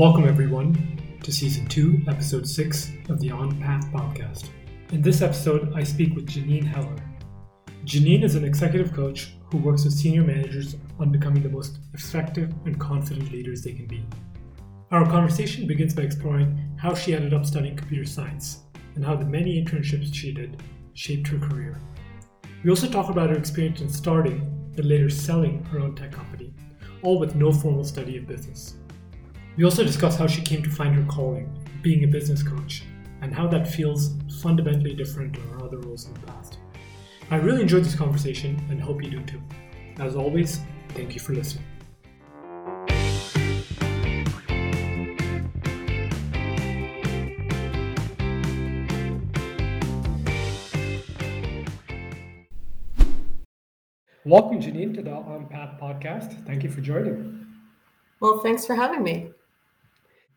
Welcome, everyone, to Season 2, Episode 6 of the On Path podcast. In this episode, I speak with Janine Heller. Janine is an executive coach who works with senior managers on becoming the most effective and confident leaders they can be. Our conversation begins by exploring how she ended up studying computer science and how the many internships she did shaped her career. We also talk about her experience in starting and later selling her own tech company, all with no formal study of business. We also discuss how she came to find her calling, being a business coach, and how that feels fundamentally different to her other roles in the past. I really enjoyed this conversation and hope you do too. As always, thank you for listening. Welcome, Janine, to the On Path podcast. Thank you for joining. Well, thanks for having me.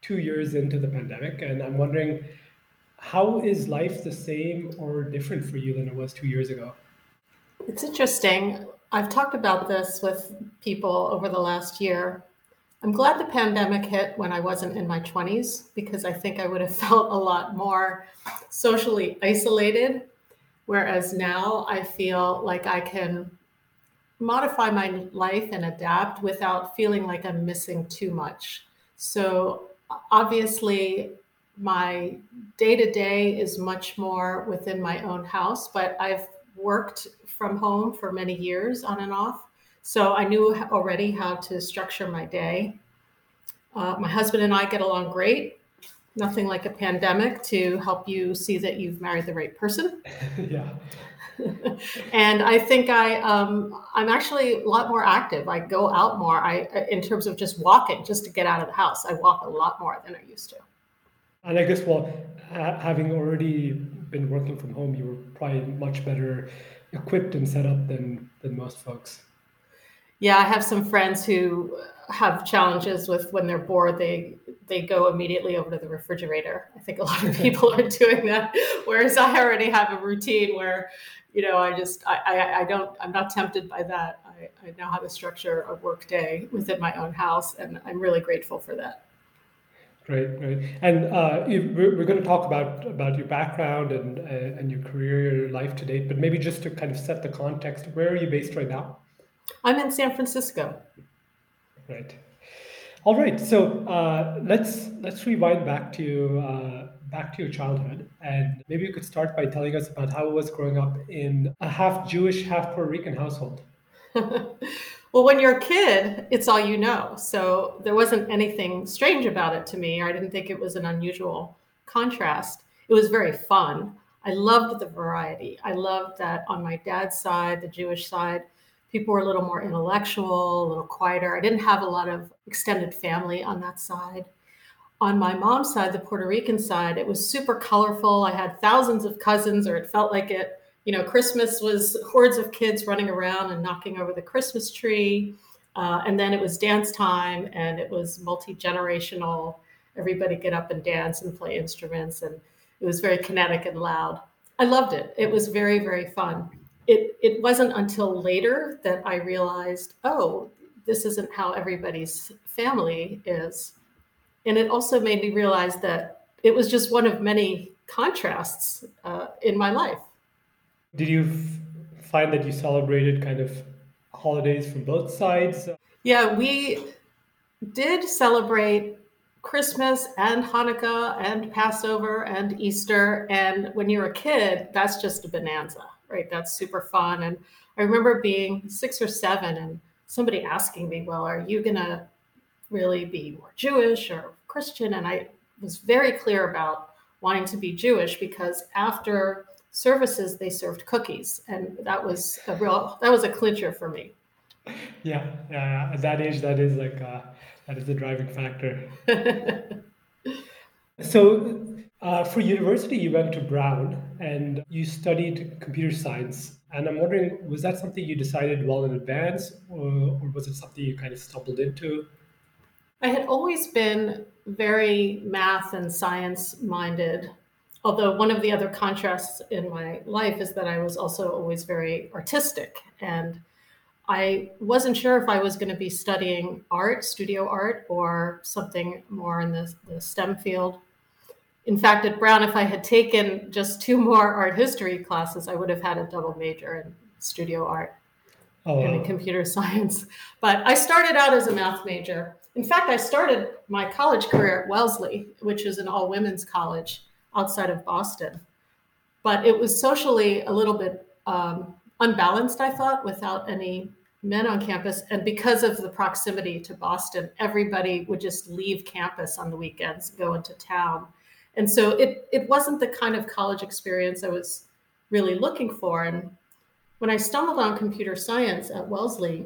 Two years into the pandemic, and I'm wondering how is life the same or different for you than it was two years ago? It's interesting. I've talked about this with people over the last year. I'm glad the pandemic hit when I wasn't in my 20s because I think I would have felt a lot more socially isolated. Whereas now I feel like I can modify my life and adapt without feeling like I'm missing too much. So, obviously, my day to day is much more within my own house, but I've worked from home for many years on and off. So, I knew already how to structure my day. Uh, my husband and I get along great. Nothing like a pandemic to help you see that you've married the right person. yeah. and I think I um, I'm actually a lot more active. I go out more. I in terms of just walking, just to get out of the house. I walk a lot more than I used to. And I guess, well, ha- having already been working from home, you were probably much better equipped and set up than than most folks. Yeah, I have some friends who have challenges with when they're bored, they they go immediately over to the refrigerator. I think a lot of people are doing that. Whereas I already have a routine where, you know, I just I, I, I don't I'm not tempted by that. I, I know how to structure a work day within my own house, and I'm really grateful for that. Great, great. And uh, we're, we're going to talk about about your background and uh, and your career, your life to date. But maybe just to kind of set the context, where are you based right now? I'm in San Francisco. Right. All right. So uh, let's let's rewind back to uh, back to your childhood, and maybe you could start by telling us about how it was growing up in a half Jewish, half Puerto Rican household. well, when you're a kid, it's all you know. So there wasn't anything strange about it to me. I didn't think it was an unusual contrast. It was very fun. I loved the variety. I loved that on my dad's side, the Jewish side, people were a little more intellectual, a little quieter. I didn't have a lot of extended family on that side. On my mom's side, the Puerto Rican side, it was super colorful. I had thousands of cousins, or it felt like it. You know, Christmas was hordes of kids running around and knocking over the Christmas tree. Uh, and then it was dance time and it was multi generational. Everybody get up and dance and play instruments. And it was very kinetic and loud. I loved it. It was very, very fun it it wasn't until later that I realized, oh, this isn't how everybody's family is. And it also made me realize that it was just one of many contrasts uh, in my life. Did you f- find that you celebrated kind of holidays from both sides? Yeah, we did celebrate Christmas and Hanukkah and Passover and Easter. And when you're a kid, that's just a bonanza right? That's super fun. And I remember being six or seven and somebody asking me, well, are you going to really be more Jewish or Christian? And I was very clear about wanting to be Jewish because after services they served cookies and that was a real that was a clincher for me yeah yeah at that age that is like uh, that is the driving factor so uh, for university, you went to Brown and you studied computer science. And I'm wondering, was that something you decided well in advance, or, or was it something you kind of stumbled into? I had always been very math and science minded. Although one of the other contrasts in my life is that I was also always very artistic. And I wasn't sure if I was going to be studying art, studio art, or something more in the, the STEM field. In fact, at Brown, if I had taken just two more art history classes, I would have had a double major in studio art oh, and in computer science. But I started out as a math major. In fact, I started my college career at Wellesley, which is an all women's college outside of Boston. But it was socially a little bit um, unbalanced, I thought, without any men on campus. And because of the proximity to Boston, everybody would just leave campus on the weekends, go into town. And so it, it wasn't the kind of college experience I was really looking for. And when I stumbled on computer science at Wellesley,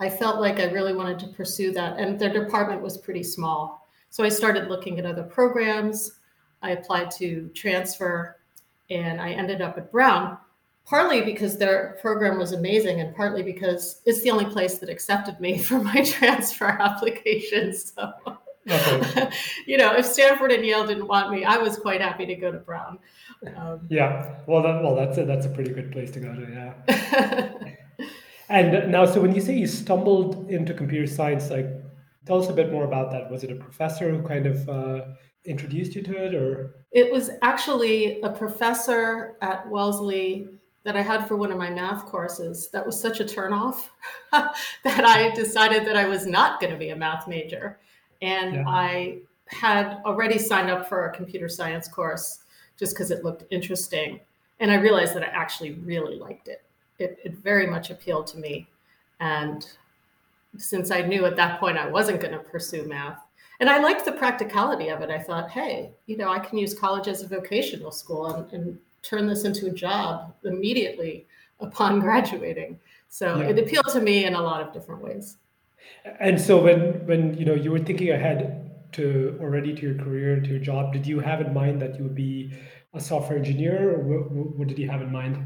I felt like I really wanted to pursue that. And their department was pretty small. So I started looking at other programs. I applied to transfer and I ended up at Brown partly because their program was amazing and partly because it's the only place that accepted me for my transfer application so okay. you know if stanford and yale didn't want me i was quite happy to go to brown um, yeah well that, well that's a, that's a pretty good place to go to yeah and now so when you say you stumbled into computer science like tell us a bit more about that was it a professor who kind of uh, introduced you to it or it was actually a professor at wellesley that I had for one of my math courses that was such a turnoff that I decided that I was not going to be a math major. And yeah. I had already signed up for a computer science course just because it looked interesting. And I realized that I actually really liked it. it. It very much appealed to me. And since I knew at that point I wasn't going to pursue math, and I liked the practicality of it. I thought, hey, you know, I can use college as a vocational school and, and turn this into a job immediately upon graduating. So yeah. it appealed to me in a lot of different ways. And so when when you know you were thinking ahead to already to your career to your job, did you have in mind that you would be a software engineer, or what, what did you have in mind?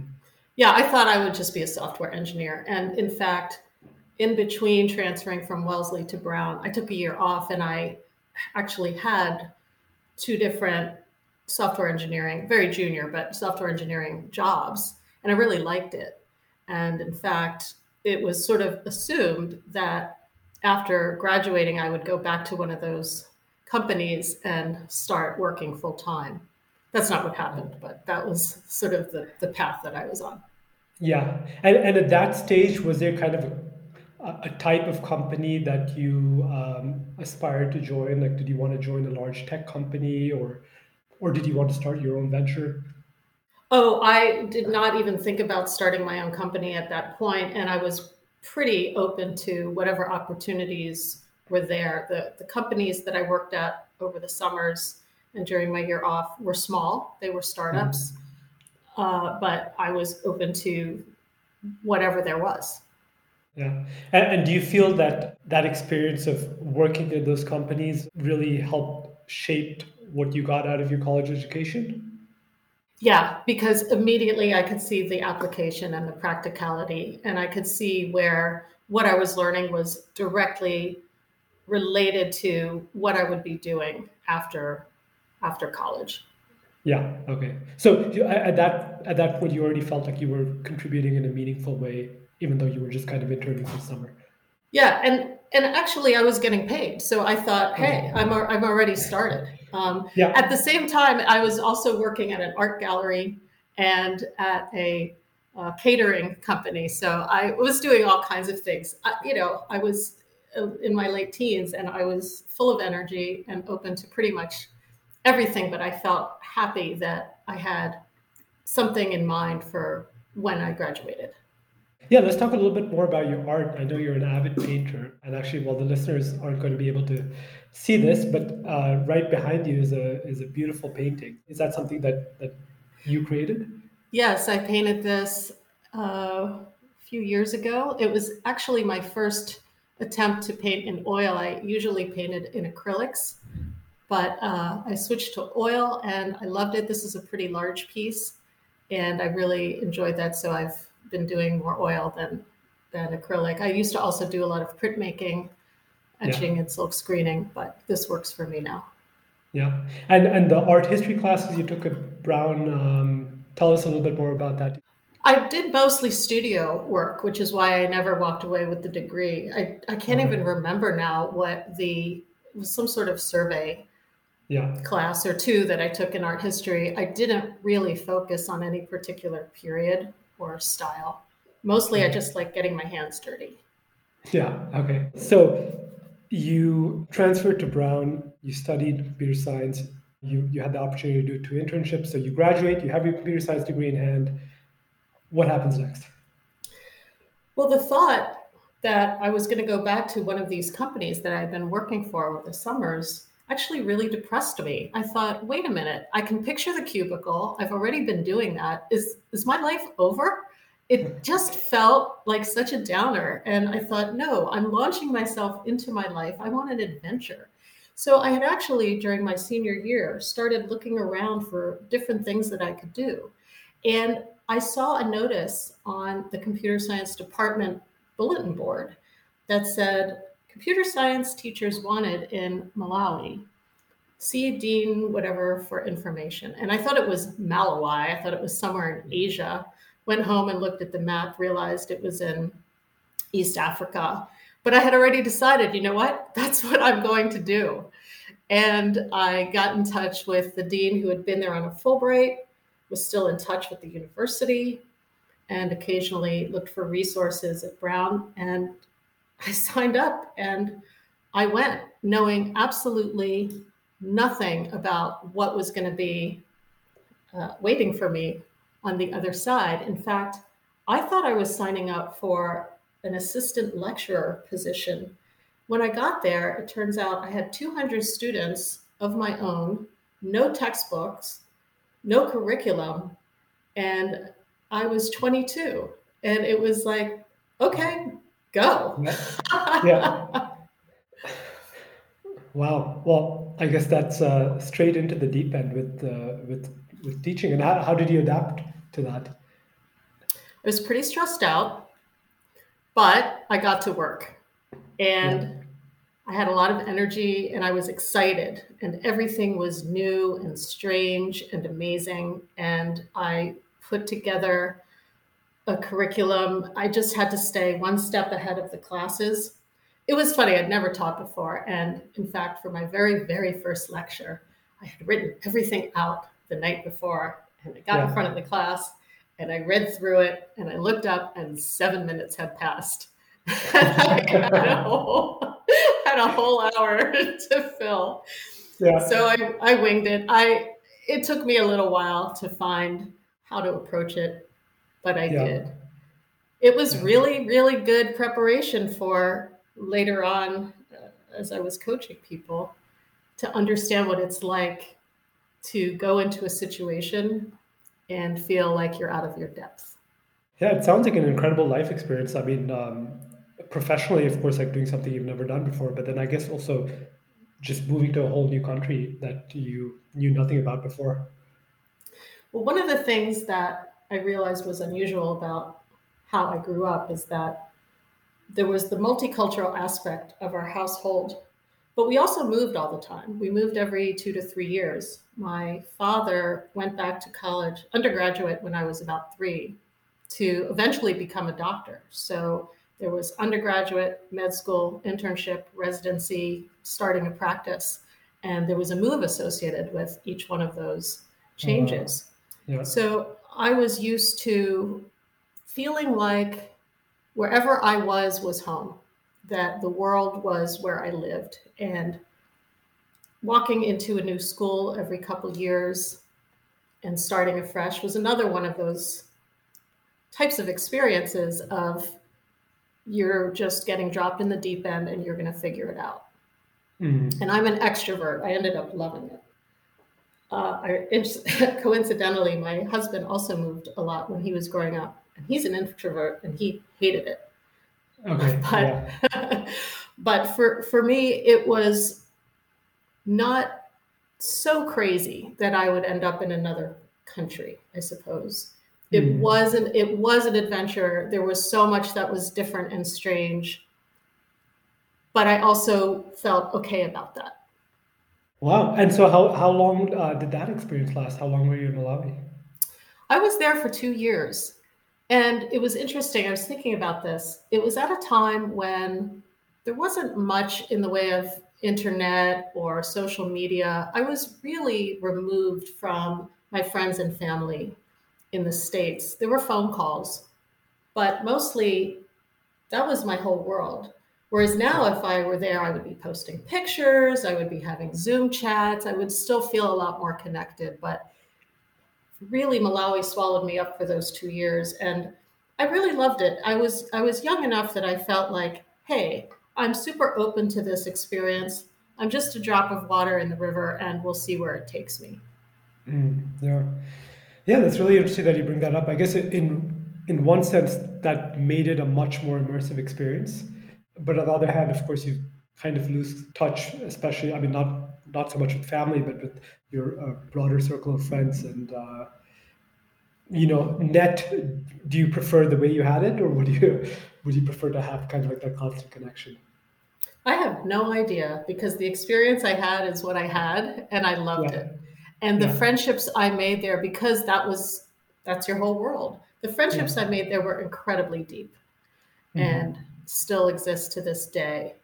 Yeah, I thought I would just be a software engineer, and in fact, in between transferring from Wellesley to Brown, I took a year off, and I actually had two different software engineering, very junior, but software engineering jobs. And I really liked it. And in fact, it was sort of assumed that after graduating, I would go back to one of those companies and start working full time. That's not what happened, but that was sort of the, the path that I was on. Yeah. And, and at that stage, was there kind of a, a type of company that you um, aspired to join? Like, did you want to join a large tech company or or did you want to start your own venture? Oh, I did not even think about starting my own company at that point, and I was pretty open to whatever opportunities were there. The the companies that I worked at over the summers and during my year off were small; they were startups, mm-hmm. uh, but I was open to whatever there was. Yeah, and, and do you feel that that experience of working in those companies really helped shape what you got out of your college education? Yeah, because immediately I could see the application and the practicality, and I could see where what I was learning was directly related to what I would be doing after after college. Yeah. Okay. So at that at that point, you already felt like you were contributing in a meaningful way, even though you were just kind of interning for summer. Yeah, and and actually, I was getting paid, so I thought, hey, I'm I'm already started. Um, yeah. At the same time, I was also working at an art gallery and at a uh, catering company, so I was doing all kinds of things. I, you know, I was uh, in my late teens, and I was full of energy and open to pretty much everything. But I felt happy that I had something in mind for when I graduated. Yeah, let's talk a little bit more about your art. I know you're an avid painter, and actually, well, the listeners aren't going to be able to see this, but uh, right behind you is a is a beautiful painting. Is that something that that you created? Yes, I painted this uh, a few years ago. It was actually my first attempt to paint in oil. I usually painted in acrylics, but uh, I switched to oil, and I loved it. This is a pretty large piece, and I really enjoyed that. So I've been doing more oil than than acrylic. I used to also do a lot of printmaking, etching, yeah. and silk screening, but this works for me now. Yeah, and and the art history classes you took at Brown. Um, tell us a little bit more about that. I did mostly studio work, which is why I never walked away with the degree. I, I can't Okay. even remember now what the was some sort of survey Yeah. class or two that I took in art history. I didn't really focus on any particular period or style. Mostly, I just like getting my hands dirty. Yeah. Okay. So you transferred to Brown. You studied computer science. You you had the opportunity to do two internships. So you graduate. You have your computer science degree in hand. What happens next? Well, the thought that I was going to go back to one of these companies that I'd been working for over the summers actually really depressed me. I thought, wait a minute, I can picture the cubicle. I've already been doing that. Is is my life over? It just felt like such a downer. And I thought, no, I'm launching myself into my life. I want an adventure. So I had actually, during my senior year, started looking around for different things that I could do. And I saw a notice on the computer science department bulletin board that said computer science teachers wanted in Malawi. See Dean, whatever, for information. And I thought it was Malawi. I thought it was somewhere in Asia. Went home and looked at the map, realized it was in East Africa. But I had already decided, you know what? That's what I'm going to do. And I got in touch with the dean who had been there on a Fulbright, was still in touch with the university, and occasionally looked for resources at Brown. And I signed up and I went knowing absolutely nothing about what was going to be uh, waiting for me on the other side. In fact, I thought I was signing up for an assistant lecturer position. When I got there, it turns out I had 200 students of my own, no textbooks, no curriculum, and I was 22. And it was like, okay, go. Yeah. Wow. Well, I guess that's uh, straight into the deep end with uh, with with teaching. And how, how did you adapt to that? I was pretty stressed out, but I got to work and I had a lot of energy and I was excited, and everything was new and strange and amazing. And I put together a curriculum. I just had to stay one step ahead of the classes. It was funny, I'd never taught before. And in fact, for my very, very first lecture, I had written everything out the night before. And I got Yeah. in front of the class and I read through it and I looked up and seven minutes had passed. I had a whole, had a whole hour to fill. Yeah. So I, I winged it. I it took me a little while to find how to approach it, but I Yeah. did. It was really, really good preparation for later on uh, as I was coaching people to understand what it's like to go into a situation and feel like you're out of your depth. Yeah, it sounds like an incredible life experience. I mean, um, professionally, of course, like doing something you've never done before, but then I guess also just moving to a whole new country that you knew nothing about before. Well, one of the things that I realized was unusual about how I grew up is that there was the multicultural aspect of our household, but we also moved all the time. We moved every two to three years. My father went back to college, undergraduate, when I was about three, to eventually become a doctor. So there was undergraduate, med school, internship, residency, starting a practice, and there was a move associated with each one of those oh, changes. Yeah. So I was used to feeling like wherever I was was home, that the world was where I lived. And walking into a new school every couple years and starting afresh was another one of those types of experiences of you're just getting dropped in the deep end and you're going to figure it out. Mm. And I'm an extrovert. I ended up loving it. Uh, I, coincidentally, my husband also moved a lot when he was growing up, and he's an introvert, and he hated it. Okay. But Yeah. but for for me, it was not so crazy that I would end up in another country. I suppose it Mm. wasn't. It was an adventure. There was so much that was different and strange, but I also felt okay about that. Wow. And so, how how long uh, did that experience last? How long were you in Malawi? I was there for two years. And it was interesting. I was thinking about this. It was at a time when there wasn't much in the way of internet or social media. I was really removed from my friends and family in the States. There were phone calls, but mostly that was my whole world. Whereas now, if I were there, I would be posting pictures, I would be having Zoom chats, I would still feel a lot more connected. But really, Malawi swallowed me up for those two years, and I really loved it. I was I was young enough that I felt like, hey, I'm super open to this experience. I'm just a drop of water in the river, and we'll see where it takes me. Mm, yeah, yeah, that's really interesting that you bring that up. I guess in in one sense, that made it a much more immersive experience. But on the other hand, of course, you kind of lose touch, especially. I mean, not not so much with family, but with your uh, broader circle of friends and. Uh, you know, net. Do you prefer the way you had it, or would you would you prefer to have kind of like that constant connection? I have no idea because the experience I had is what I had, and I loved yeah. it. And the yeah. friendships I made there, because that was that's your whole world. The friendships yeah. I made there were incredibly deep, mm-hmm. and still exists to this day.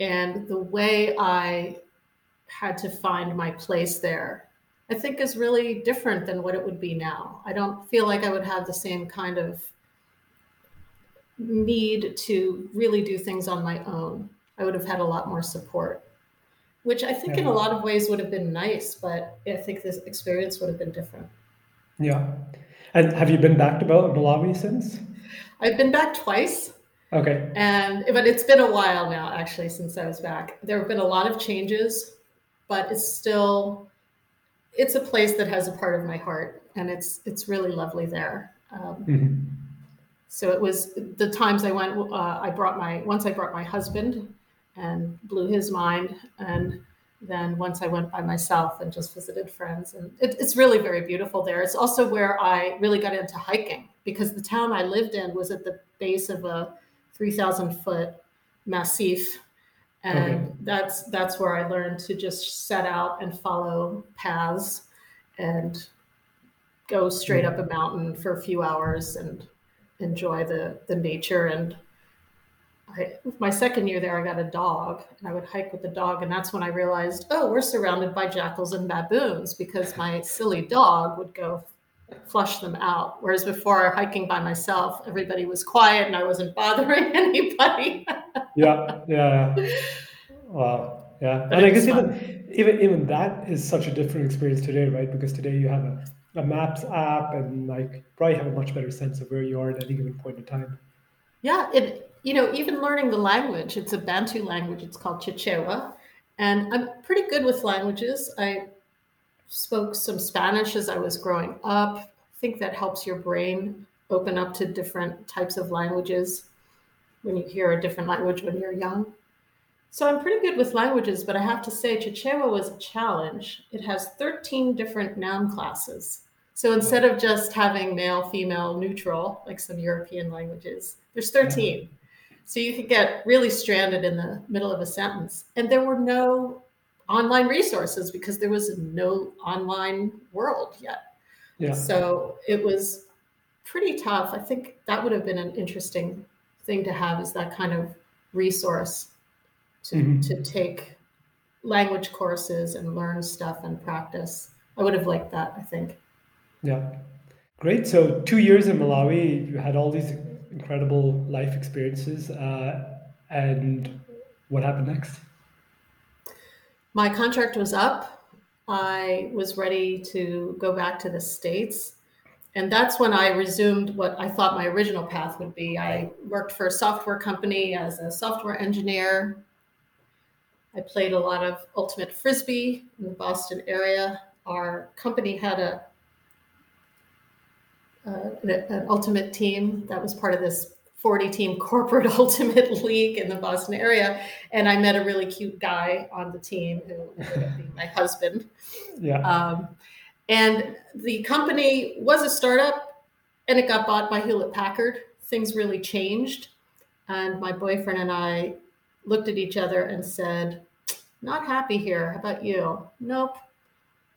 And the way I had to find my place there, I think is really different than what it would be now. I don't feel like I would have the same kind of need to really do things on my own. I would have had a lot more support, which I think yeah. in a lot of ways would have been nice, but I think this experience would have been different. Yeah. And have you been back to Malawi since? I've been back twice. Okay. And but it's been a while now, actually, since I was back. There have been a lot of changes, but it's still it's a place that has a part of my heart, and it's it's really lovely there. Um, mm-hmm. So it was the times I went. Uh, I brought my once I brought my husband, and blew his mind, and then once I went by myself and just visited friends, and it, it's really very beautiful there. It's also where I really got into hiking because the town I lived in was at the base of a 3,000 foot massif. And okay. that's that's where I learned to just set out and follow paths and go straight up a mountain for a few hours and enjoy the the nature and I, my second year there, I got a dog and I would hike with the dog. And that's when I realized, oh, we're surrounded by jackals and baboons because my silly dog would go flush them out. Whereas before hiking by myself, everybody was quiet and I wasn't bothering anybody. yeah, yeah, wow, yeah. But and I guess even even even that is such a different experience today, right? Because today you have a, a maps app and like probably have a much better sense of where you are at any given point in time. Yeah, it you know even learning the language. It's a Bantu language. It's called Chichewa, and I'm pretty good with languages. I spoke some Spanish as I was growing up. I think that helps your brain open up to different types of languages when you hear a different language when you're young. So I'm pretty good with languages, but I have to say Chichewa was a challenge. It has 13 different noun classes. So instead of just having male, female, neutral, like some European languages, there's 13. So you could get really stranded in the middle of a sentence. And there were no online resources because there was no online world yet. Yeah. So it was pretty tough. I think that would have been an interesting thing to have is that kind of resource to, mm-hmm. to take language courses and learn stuff and practice. I would have liked that, I think. Yeah. Great. So two years in Malawi, you had all these incredible life experiences. Uh, and what happened next? My contract was up. I was ready to go back to the States. And that's when I resumed what I thought my original path would be. I worked for a software company as a software engineer. I played a lot of ultimate frisbee in the Boston area. Our company had a uh, an ultimate team that was part of this 40 team corporate ultimate league in the Boston area. And I met a really cute guy on the team who ended up being my husband. Yeah. Um, and the company was a startup and it got bought by Hewlett Packard. Things really changed. And my boyfriend and I looked at each other and said, Not happy here. How about you? Nope.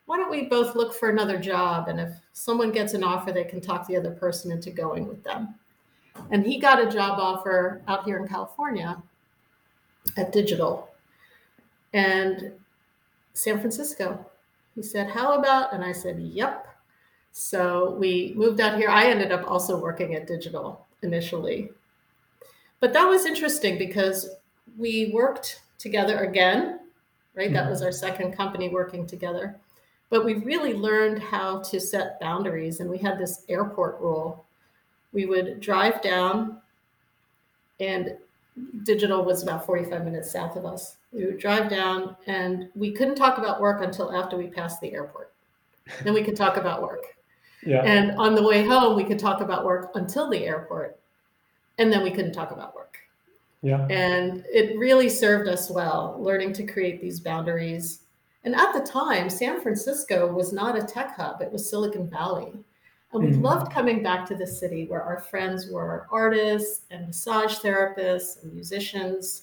why don't we both look for another job? And if someone gets an offer, they can talk the other person into going with them. And he got a job offer out here in California at Digital and San Francisco. He said, How about? And I said, Yep. So we moved out here. I ended up also working at Digital initially. But that was interesting because we worked together again, right? Mm-hmm. That was our second company working together. But we really learned how to set boundaries. And we had this airport rule. We would drive down, and digital was about 45 minutes south of us. We would drive down, and we couldn't talk about work until after we passed the airport. then we could talk about work. Yeah. And on the way home, we could talk about work until the airport. And then we couldn't talk about work. Yeah. And it really served us well, learning to create these boundaries. And at the time, San Francisco was not a tech hub, it was Silicon Valley. And we mm. loved coming back to the city where our friends were artists and massage therapists and musicians.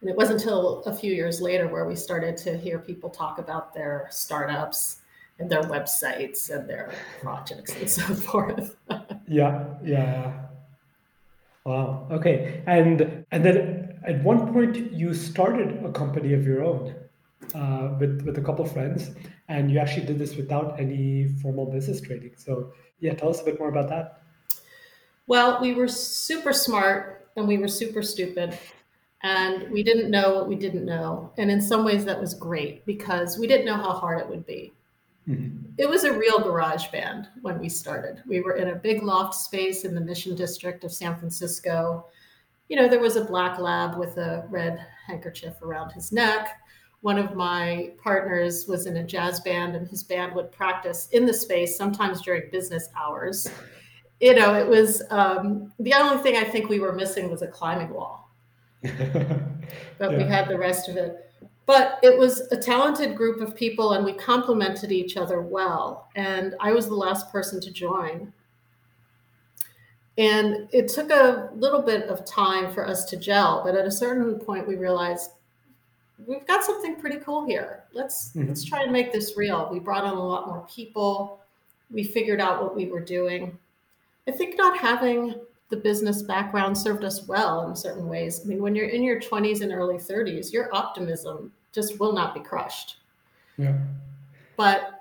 And it wasn't until a few years later where we started to hear people talk about their startups and their websites and their projects and so forth. yeah, yeah. Wow. Okay. And and then at one point you started a company of your own uh, with with a couple of friends, and you actually did this without any formal business training. So yeah, tell us a bit more about that. Well, we were super smart and we were super stupid. And we didn't know what we didn't know. And in some ways, that was great because we didn't know how hard it would be. Mm-hmm. It was a real garage band when we started. We were in a big loft space in the Mission District of San Francisco. You know, there was a black lab with a red handkerchief around his neck. One of my partners was in a jazz band, and his band would practice in the space, sometimes during business hours. You know, it was um, the only thing I think we were missing was a climbing wall, but yeah. we had the rest of it but it was a talented group of people and we complemented each other well and i was the last person to join and it took a little bit of time for us to gel but at a certain point we realized we've got something pretty cool here let's mm-hmm. let's try and make this real we brought on a lot more people we figured out what we were doing i think not having the business background served us well in certain ways. I mean, when you're in your 20s and early 30s, your optimism just will not be crushed. Yeah. But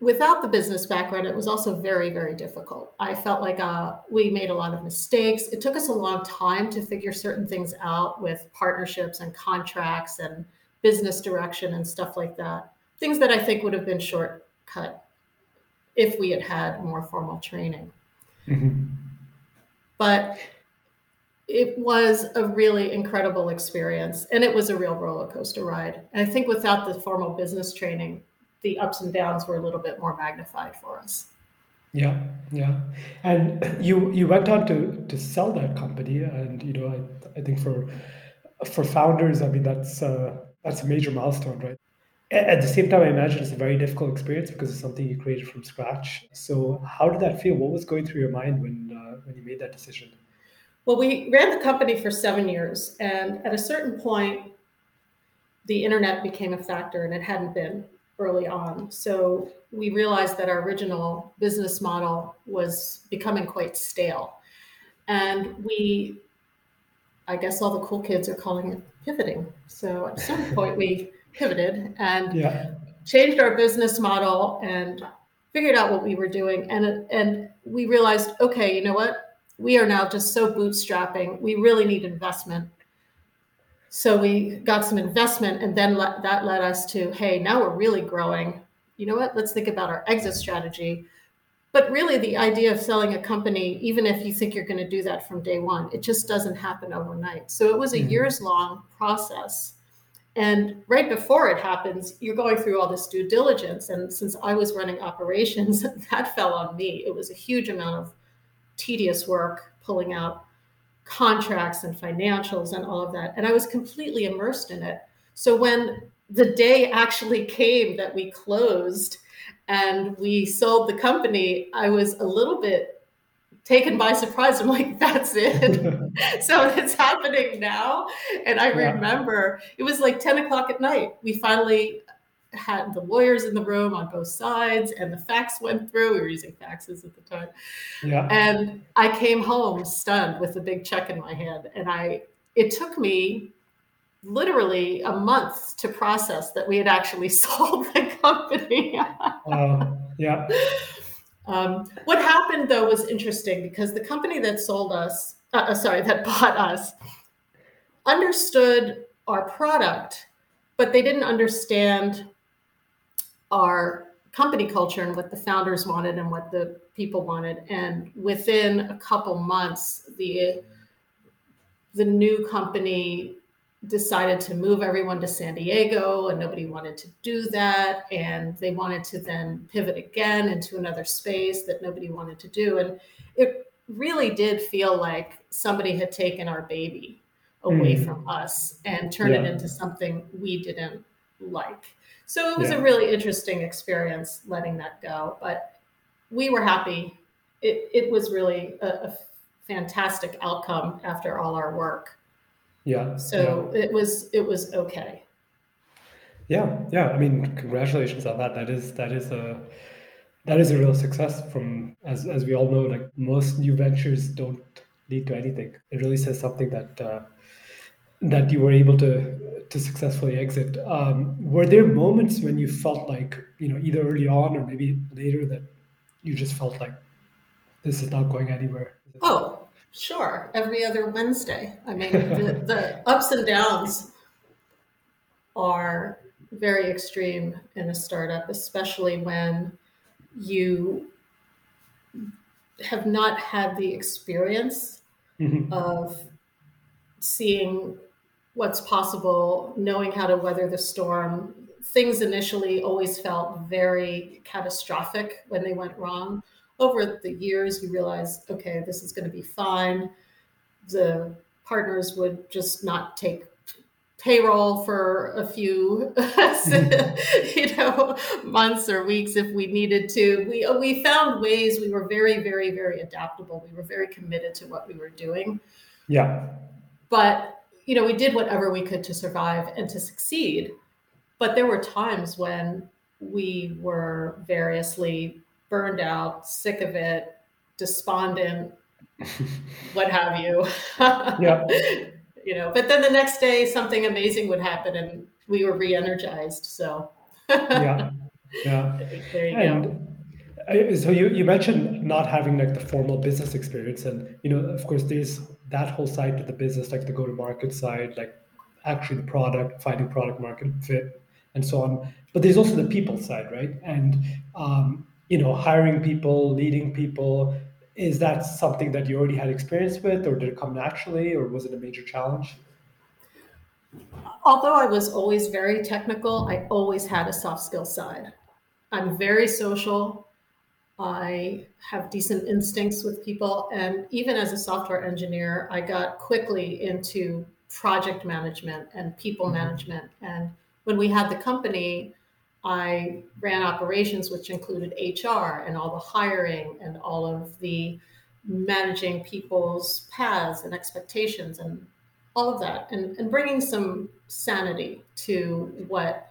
without the business background, it was also very, very difficult. I felt like uh, we made a lot of mistakes. It took us a long time to figure certain things out with partnerships and contracts and business direction and stuff like that. Things that I think would have been shortcut if we had had more formal training. Mm-hmm. But it was a really incredible experience and it was a real roller coaster ride. And I think without the formal business training, the ups and downs were a little bit more magnified for us. Yeah, yeah. And you you went on to to sell that company and you know I, I think for for founders, I mean that's uh, that's a major milestone, right? At the same time, I imagine it's a very difficult experience because it's something you created from scratch. So, how did that feel? What was going through your mind when uh, when you made that decision? Well, we ran the company for seven years, and at a certain point, the internet became a factor, and it hadn't been early on. So we realized that our original business model was becoming quite stale. And we, I guess all the cool kids are calling it pivoting. So at some point, we pivoted and yeah. changed our business model and figured out what we were doing. And, and we realized, okay, you know what? we are now just so bootstrapping. We really need investment. So we got some investment, and then that led us to, hey, now we're really growing. You know what? Let's think about our exit strategy. But really, the idea of selling a company, even if you think you're going to do that from day one, it just doesn't happen overnight. So it was a mm-hmm. years long process. And right before it happens, you're going through all this due diligence. And since I was running operations, that fell on me. It was a huge amount of tedious work pulling out contracts and financials and all of that. And I was completely immersed in it. So when the day actually came that we closed and we sold the company, I was a little bit taken by surprise. I'm like, that's it. so it's happening now. And I yeah. remember it was like 10 o'clock at night. We finally had the lawyers in the room on both sides, and the fax went through. We were using faxes at the time. Yeah. And I came home stunned with a big check in my hand. And I, it took me literally a month to process that we had actually sold the company. uh, yeah. Um, what happened though was interesting because the company that sold us, uh, uh, sorry, that bought us, understood our product, but they didn't understand our company culture and what the founders wanted and what the people wanted. And within a couple months, the the new company decided to move everyone to San Diego and nobody wanted to do that and they wanted to then pivot again into another space that nobody wanted to do and it really did feel like somebody had taken our baby away mm. from us and turned yeah. it into something we didn't like so it was yeah. a really interesting experience letting that go but we were happy it, it was really a, a fantastic outcome after all our work yeah. So yeah. it was it was okay. Yeah, yeah. I mean, congratulations on that. That is that is a that is a real success. From as as we all know, like most new ventures don't lead to anything. It really says something that uh, that you were able to to successfully exit. Um, were there moments when you felt like you know either early on or maybe later that you just felt like this is not going anywhere? Oh, Sure, every other Wednesday. I mean, the, the ups and downs are very extreme in a startup, especially when you have not had the experience mm-hmm. of seeing what's possible, knowing how to weather the storm. Things initially always felt very catastrophic when they went wrong. Over the years, you realize, okay, this is going to be fine. The partners would just not take payroll for a few you know months or weeks if we needed to. We we found ways we were very very very adaptable. We were very committed to what we were doing. Yeah. But you know we did whatever we could to survive and to succeed but there were times when we were variously burned out, sick of it, despondent, what have you. yeah. You know, but then the next day something amazing would happen and we were re-energized. So yeah. Yeah. There you and, go. So you, you mentioned not having like the formal business experience and you know of course there's that whole side to the business like the go to market side like actually the product finding product market fit and so on. But there's also the people side right? And um, you know hiring people leading people is that something that you already had experience with or did it come naturally or was it a major challenge? Although i was always very technical i always had a soft skill side. I'm very social i have decent instincts with people and even as a software engineer i got quickly into project management and people mm-hmm. management and when we had the company I ran operations, which included HR and all the hiring and all of the managing people's paths and expectations and all of that, and, and bringing some sanity to what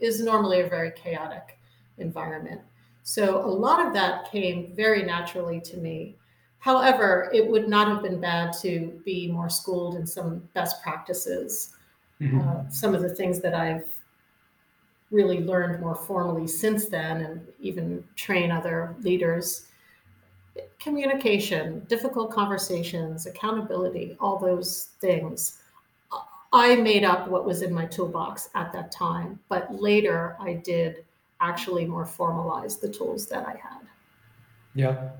is normally a very chaotic environment. So a lot of that came very naturally to me. However, it would not have been bad to be more schooled in some best practices. Mm-hmm. Uh, some of the things that I've really learned more formally since then and even train other leaders communication difficult conversations accountability all those things i made up what was in my toolbox at that time but later i did actually more formalize the tools that i had yeah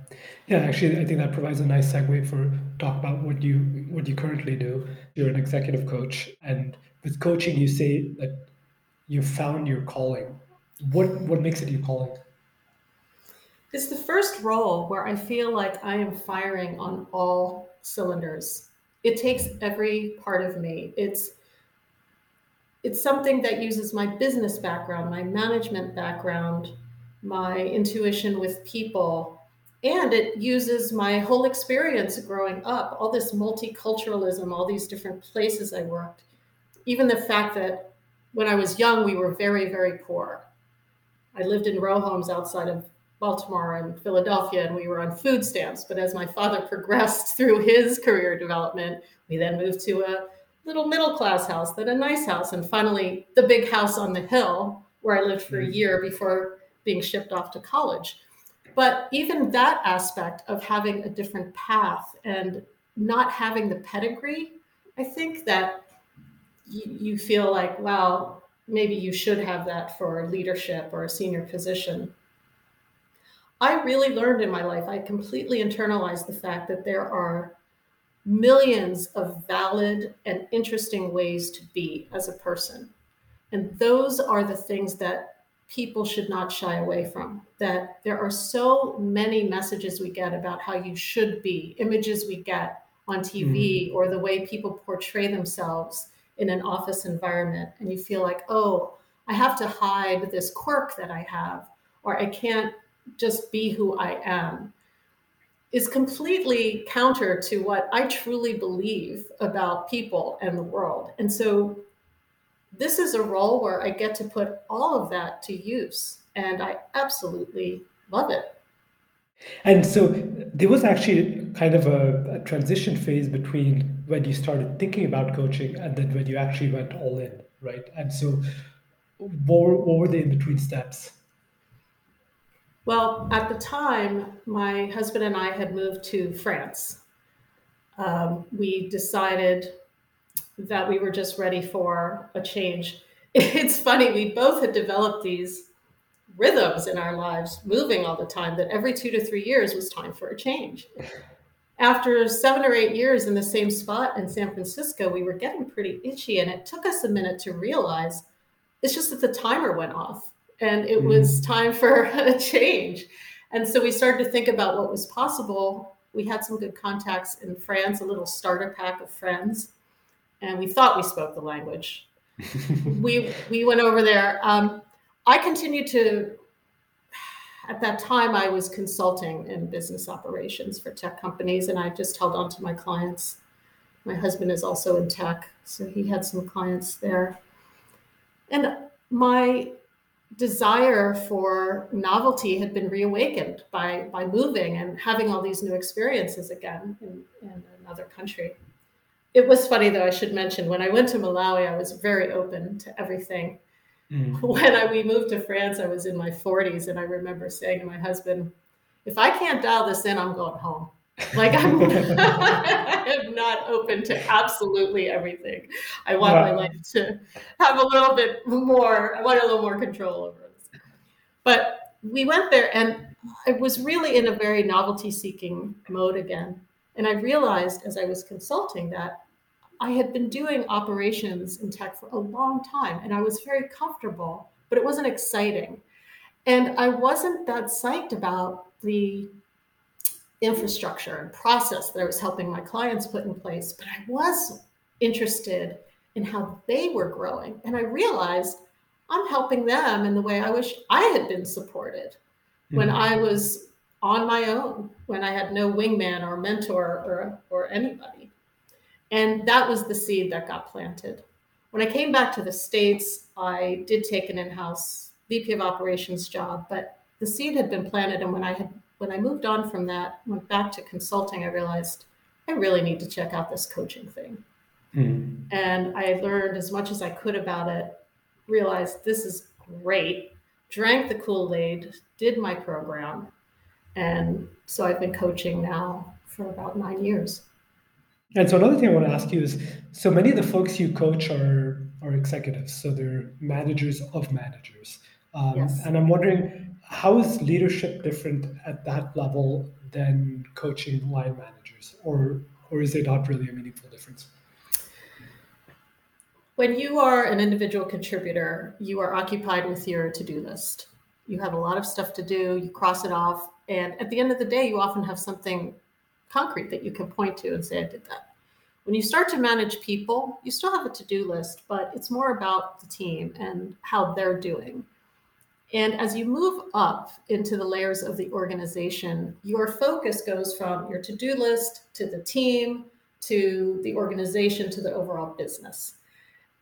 yeah actually i think that provides a nice segue for talk about what you what you currently do you're an executive coach and with coaching you say that you found your calling. What what makes it your calling? It's the first role where I feel like I am firing on all cylinders. It takes every part of me. It's it's something that uses my business background, my management background, my intuition with people, and it uses my whole experience growing up, all this multiculturalism, all these different places I worked. Even the fact that when I was young, we were very, very poor. I lived in row homes outside of Baltimore and Philadelphia, and we were on food stamps. But as my father progressed through his career development, we then moved to a little middle class house, then a nice house, and finally the big house on the hill where I lived for a mm. year before being shipped off to college. But even that aspect of having a different path and not having the pedigree, I think that you, you feel like, wow, maybe you should have that for leadership or a senior position. I really learned in my life, I completely internalized the fact that there are millions of valid and interesting ways to be as a person. And those are the things that people should not shy away from. That there are so many messages we get about how you should be, images we get on TV, mm-hmm. or the way people portray themselves in an office environment. And you feel like, oh, I have to hide this quirk that I have, or I can't just be who I am is completely counter to what I truly believe about people and the world. And so this is a role where I get to put all of that to use, and I absolutely love it. And so there was actually kind of a, a, transition phase between when you started thinking about coaching and then when you actually went all in, right? And so what were, what were the in between steps? Well, at the time, my husband and I had moved to France. Um, we decided that we were just ready for a change. It's funny, we both had developed these rhythms in our lives, moving all the time, that every two to three years was time for a change. After seven or eight years in the same spot in San Francisco, we were getting pretty itchy, and it took us a minute to realize it's just that the timer went off and it mm. was time for a change. And so we started to think about what was possible. We had some good contacts in France, a little starter pack of friends and we thought we spoke the language. we we went over there. Um, I continued to. At that time, I was consulting in business operations for tech companies, and I just held on to my clients. My husband is also in tech, so he had some clients there. And my desire for novelty had been reawakened by by moving and having all these new experiences again in, in another country it was funny though. I should mention when I went to Malawi, I was very open to everything. Mm. When I, we moved to France, I was in my 40s, and I remember saying to my husband, "If I can't dial this in, I'm going home." Like I'm, I'm not open to absolutely everything. I want my life to have a little bit more. I want a little more control over it. But we went there, and I was really in a very novelty-seeking mode again. And I realized as I was consulting that I had been doing operations in tech for a long time and I was very comfortable, but it wasn't exciting. And I wasn't that psyched about the infrastructure and process that I was helping my clients put in place, but I was interested in how they were growing. And I realized I'm helping them in the way I wish I had been supported mm-hmm. when I was on my own, when I had no wingman or mentor or, or anybody. And that was the seed that got planted. When I came back to the States, I did take an in-house VP of operations job, but the seed had been planted. And when I had when I moved on from that, went back to consulting, I realized I really need to check out this coaching thing. Mm. And I learned as much as I could about it, realized this is great, drank the Kool-Aid, did my program. And so I've been coaching now for about nine years. And so another thing I want to ask you is, so many of the folks you coach are are executives, so they're managers of managers. Um, yes. And I'm wondering, how is leadership different at that level than coaching line managers, or or is there not really a meaningful difference? When you are an individual contributor, you are occupied with your to-do list. You have a lot of stuff to do. You cross it off, and at the end of the day, you often have something concrete that you can point to and say, I did that. When you start to manage people, you still have a to do list, but it's more about the team and how they're doing. And as you move up into the layers of the organization, your focus goes from your to do list to the team to the organization to the overall business.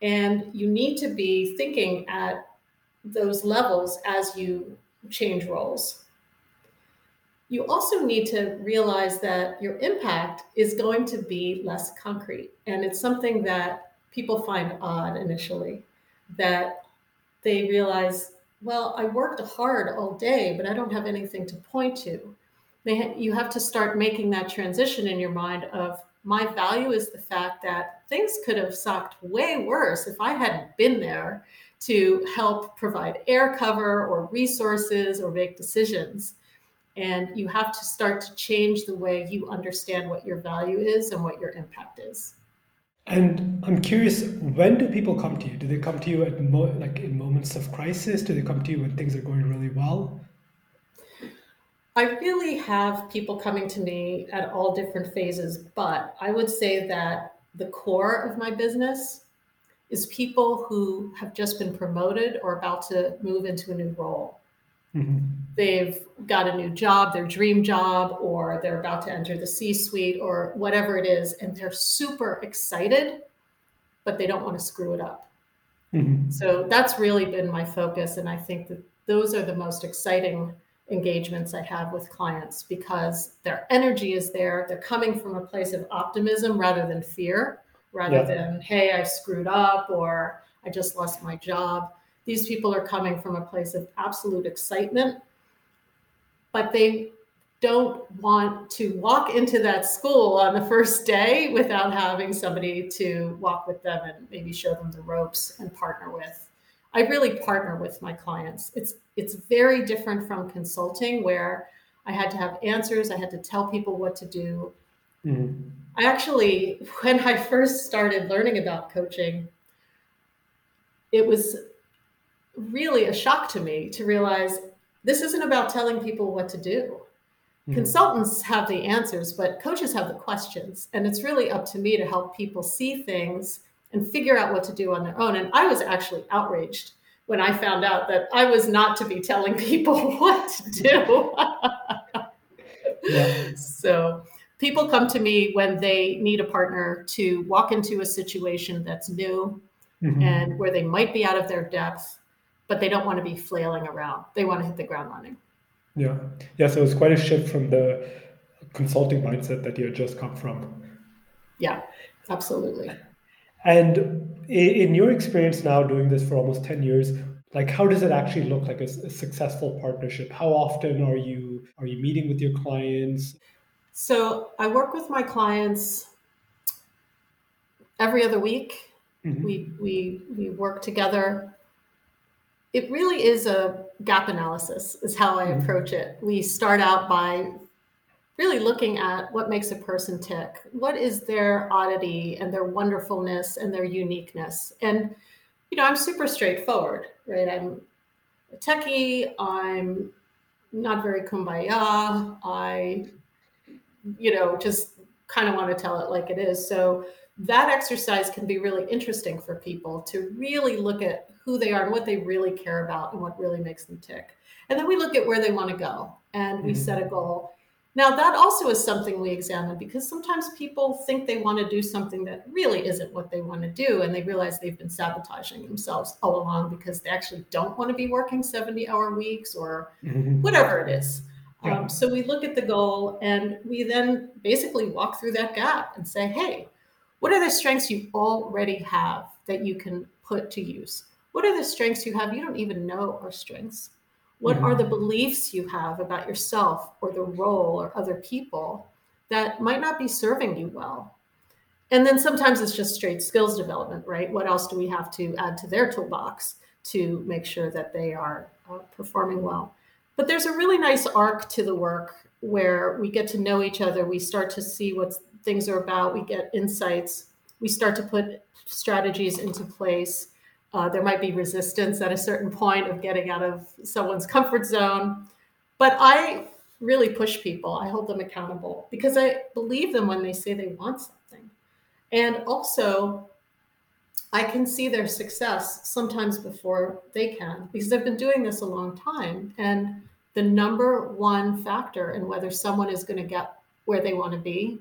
And you need to be thinking at those levels as you change roles. You also need to realize that your impact is going to be less concrete. And it's something that people find odd initially that they realize, well, I worked hard all day, but I don't have anything to point to. Ha- you have to start making that transition in your mind of my value is the fact that things could have sucked way worse if I hadn't been there to help provide air cover or resources or make decisions. And you have to start to change the way you understand what your value is and what your impact is. And I'm curious, when do people come to you? Do they come to you at mo- like in moments of crisis? Do they come to you when things are going really well? I really have people coming to me at all different phases, but I would say that the core of my business is people who have just been promoted or about to move into a new role. Mm-hmm. They've got a new job, their dream job, or they're about to enter the C suite or whatever it is, and they're super excited, but they don't want to screw it up. Mm-hmm. So that's really been my focus. And I think that those are the most exciting engagements I have with clients because their energy is there. They're coming from a place of optimism rather than fear, rather yeah. than, hey, I screwed up or I just lost my job. These people are coming from a place of absolute excitement, but they don't want to walk into that school on the first day without having somebody to walk with them and maybe show them the ropes and partner with. I really partner with my clients. It's it's very different from consulting where I had to have answers, I had to tell people what to do. Mm-hmm. I actually when I first started learning about coaching, it was really a shock to me to realize this isn't about telling people what to do. Mm-hmm. Consultants have the answers, but coaches have the questions. And it's really up to me to help people see things and figure out what to do on their own. And I was actually outraged when I found out that I was not to be telling people what to do. yeah. So people come to me when they need a partner to walk into a situation that's new mm-hmm. and where they might be out of their depth but they don't want to be flailing around. They want to hit the ground running. Yeah. Yeah. So it's quite a shift from the consulting mindset that you had just come from. Yeah, absolutely. And in your experience now doing this for almost 10 years, like how does it actually look like a, a successful partnership? How often are you are you meeting with your clients? So I work with my clients every other week. Mm-hmm. We we we work together it really is a gap analysis is how i mm-hmm. approach it. We start out by really looking at what makes a person tick. What is their oddity and their wonderfulness and their uniqueness? And you know i'm super straightforward right? I'm a techie. I'm not very kumbaya. I you know just kind of want to tell it like it is. So that exercise can be really interesting for people to really look at who they are and what they really care about and what really makes them tick. And then we look at where they want to go and we mm-hmm. set a goal. Now, that also is something we examine because sometimes people think they want to do something that really isn't what they want to do. And they realize they've been sabotaging themselves all along because they actually don't want to be working 70 hour weeks or mm-hmm. whatever it is. Yeah. Um, so we look at the goal and we then basically walk through that gap and say, hey, what are the strengths you already have that you can put to use? What are the strengths you have you don't even know are strengths? What mm-hmm. are the beliefs you have about yourself or the role or other people that might not be serving you well? And then sometimes it's just straight skills development, right? What else do we have to add to their toolbox to make sure that they are uh, performing well? But there's a really nice arc to the work where we get to know each other. We start to see what things are about. We get insights. We start to put strategies into place. Uh, there might be resistance at a certain point of getting out of someone's comfort zone. But I really push people, I hold them accountable because I believe them when they say they want something. And also, I can see their success sometimes before they can because I've been doing this a long time. And the number one factor in whether someone is going to get where they want to be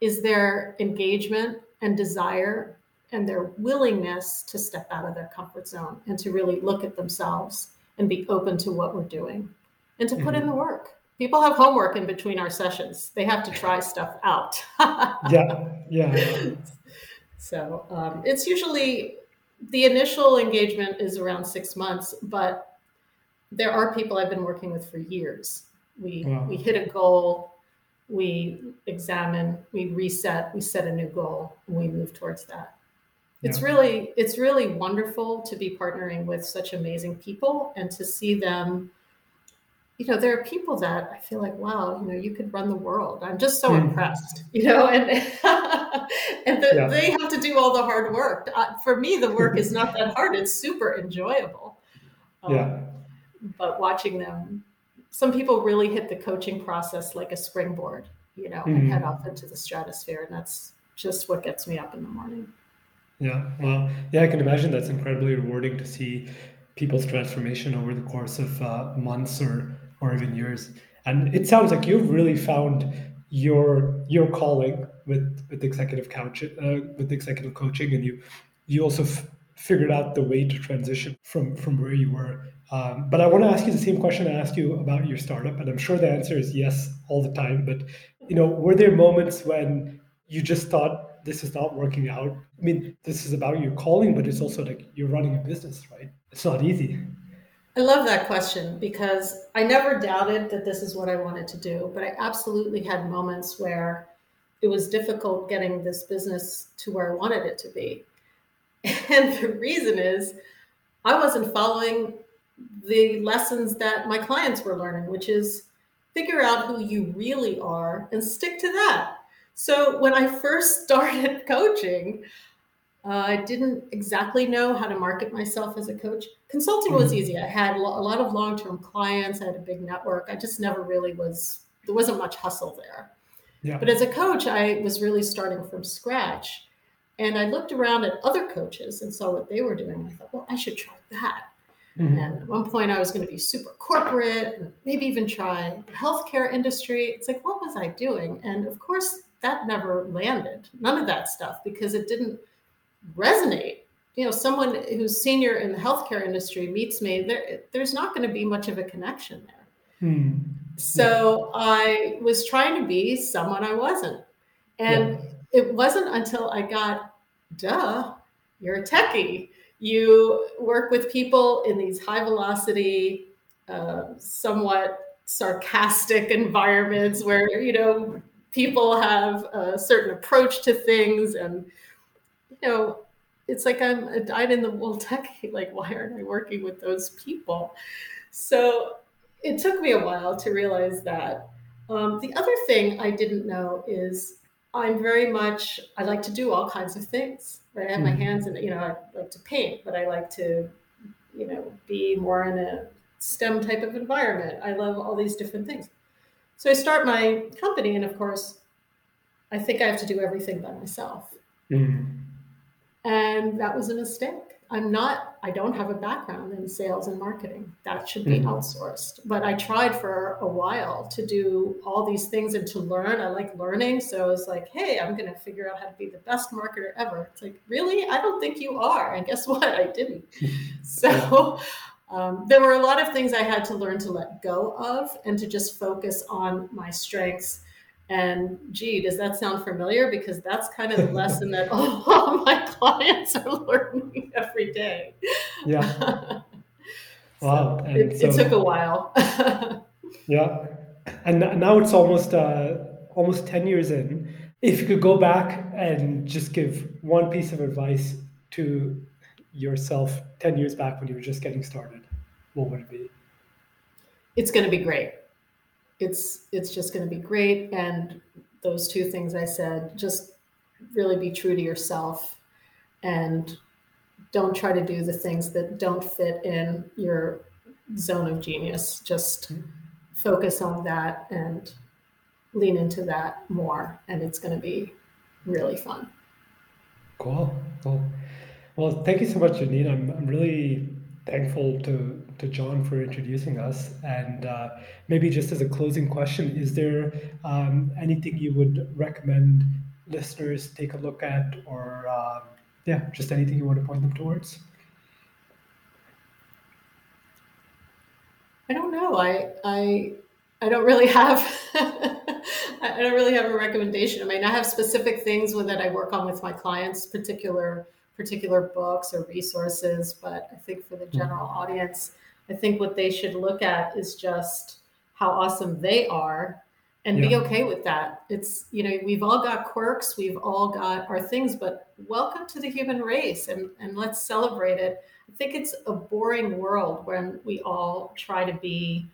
is their engagement and desire and their willingness to step out of their comfort zone and to really look at themselves and be open to what we're doing and to put mm-hmm. in the work. People have homework in between our sessions. They have to try stuff out. yeah, yeah. So um, it's usually the initial engagement is around six months, but there are people I've been working with for years. We wow. we hit a goal, we examine, we reset, we set a new goal, and we move towards that. It's really it's really wonderful to be partnering with such amazing people and to see them you know there are people that i feel like wow you know you could run the world i'm just so mm. impressed you know and and the, yeah. they have to do all the hard work uh, for me the work is not that hard it's super enjoyable um, yeah but watching them some people really hit the coaching process like a springboard you know mm. and head off into the stratosphere and that's just what gets me up in the morning yeah well yeah i can imagine that's incredibly rewarding to see people's transformation over the course of uh, months or or even years. And it sounds like you've really found your your calling with with executive couch uh, with executive coaching, and you you also f- figured out the way to transition from from where you were. Um, but I want to ask you the same question I asked you about your startup, and I'm sure the answer is yes all the time. But you know, were there moments when you just thought this is not working out? I mean, this is about your calling, but it's also like you're running a business, right? It's not easy. I love that question because I never doubted that this is what I wanted to do, but I absolutely had moments where it was difficult getting this business to where I wanted it to be. And the reason is I wasn't following the lessons that my clients were learning, which is figure out who you really are and stick to that. So when I first started coaching, uh, I didn't exactly know how to market myself as a coach. Consulting was mm-hmm. easy. I had a lot of long term clients, I had a big network. I just never really was, there wasn't much hustle there. Yeah. But as a coach, I was really starting from scratch. And I looked around at other coaches and saw what they were doing. I thought, well, I should try that. Mm-hmm. And at one point, I was going to be super corporate maybe even try the healthcare industry. It's like, what was I doing? And of course, that never landed. None of that stuff because it didn't resonate. You know, someone who's senior in the healthcare industry meets me, there, there's not going to be much of a connection there. Hmm. So. I was trying to be someone I wasn't. And yeah. it wasn't until I got, duh, you're a techie. You work with people in these high velocity, uh, somewhat sarcastic environments where, you know, people have a certain approach to things and you know, it's like I'm a dyed in the wool techie. Like, why aren't I working with those people? So it took me a while to realize that. Um, the other thing I didn't know is I'm very much, I like to do all kinds of things. Right? I have my mm-hmm. hands in, you know, I like to paint, but I like to, you know, be more in a STEM type of environment. I love all these different things. So I start my company, and of course, I think I have to do everything by myself. Mm. And that was a mistake. I'm not, I don't have a background in sales and marketing. That should be mm-hmm. outsourced. But I tried for a while to do all these things and to learn. I like learning. So I was like, hey, I'm going to figure out how to be the best marketer ever. It's like, really? I don't think you are. And guess what? I didn't. so um, there were a lot of things I had to learn to let go of and to just focus on my strengths and gee, does that sound familiar? Because that's kind of the lesson that all my clients are learning every day. Yeah. Wow. So it, so, it, took a while. yeah. And now it's almost uh, almost 10 years in. If you could go back and just give one piece of advice to yourself 10 years back when you were just getting started, what would it be? It's going to be great it's it's just going to be great. And those two things i said just really be true to yourself and don't try to do the things that don't fit in your zone of genius. Just mm-hmm. focus on that and lean into that more and it's going to be really fun. Cool. Cool. Well thank you so much janine. I'm, I'm really thankful to to John for introducing us. And uh, maybe just as a closing question, is there um, anything you would recommend listeners take a look at or um, yeah, just anything you want to point them towards. I don't know. I I I don't really have I don't really have a recommendation. I mean, I have specific things that I work on with my clients, particular particular books or resources. But I think for the mm-hmm. general audience, I think what they should look at is just how awesome they are and yeah. be okay with that. It's, you know, we've all got quirks, we've all got our things, but welcome to the human race and, and let's celebrate it. I think it's a boring world when we all try to be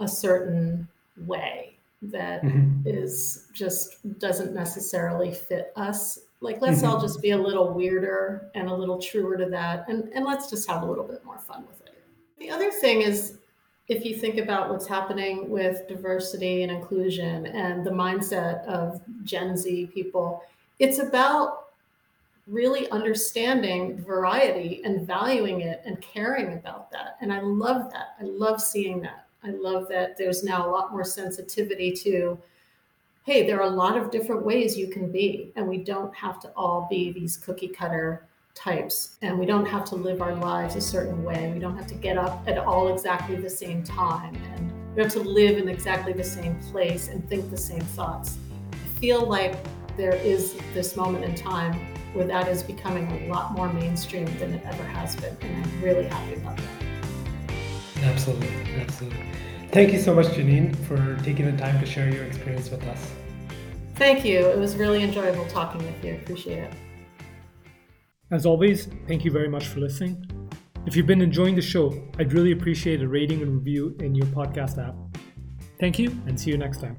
a certain way that mm-hmm. is just doesn't necessarily fit us. Like let's mm-hmm. all just be a little weirder and a little truer to that and, and let's just have a little bit more fun with it. The other thing is if you think about what's happening with diversity and inclusion and the mindset of Gen Z people, it's about really understanding variety and valuing it and caring about that. And I love that. I love seeing that. I love that there's now a lot more sensitivity to hey, there are a lot of different ways you can be, and we don't have to all be these cookie cutter types and we don't have to live our lives a certain way. We don't have to get up at all exactly the same time and we have to live in exactly the same place and think the same thoughts. I feel like there is this moment in time where that is becoming a lot more mainstream than it ever has been and i'm really happy about that. Absolutely absolutely thank you so much janine for taking the time to share your experience with us thank you it was really enjoyable talking with you appreciate it as always, thank you very much for listening. If you've been enjoying the show, I'd really appreciate a rating and review in your podcast app. Thank you, and see you next time.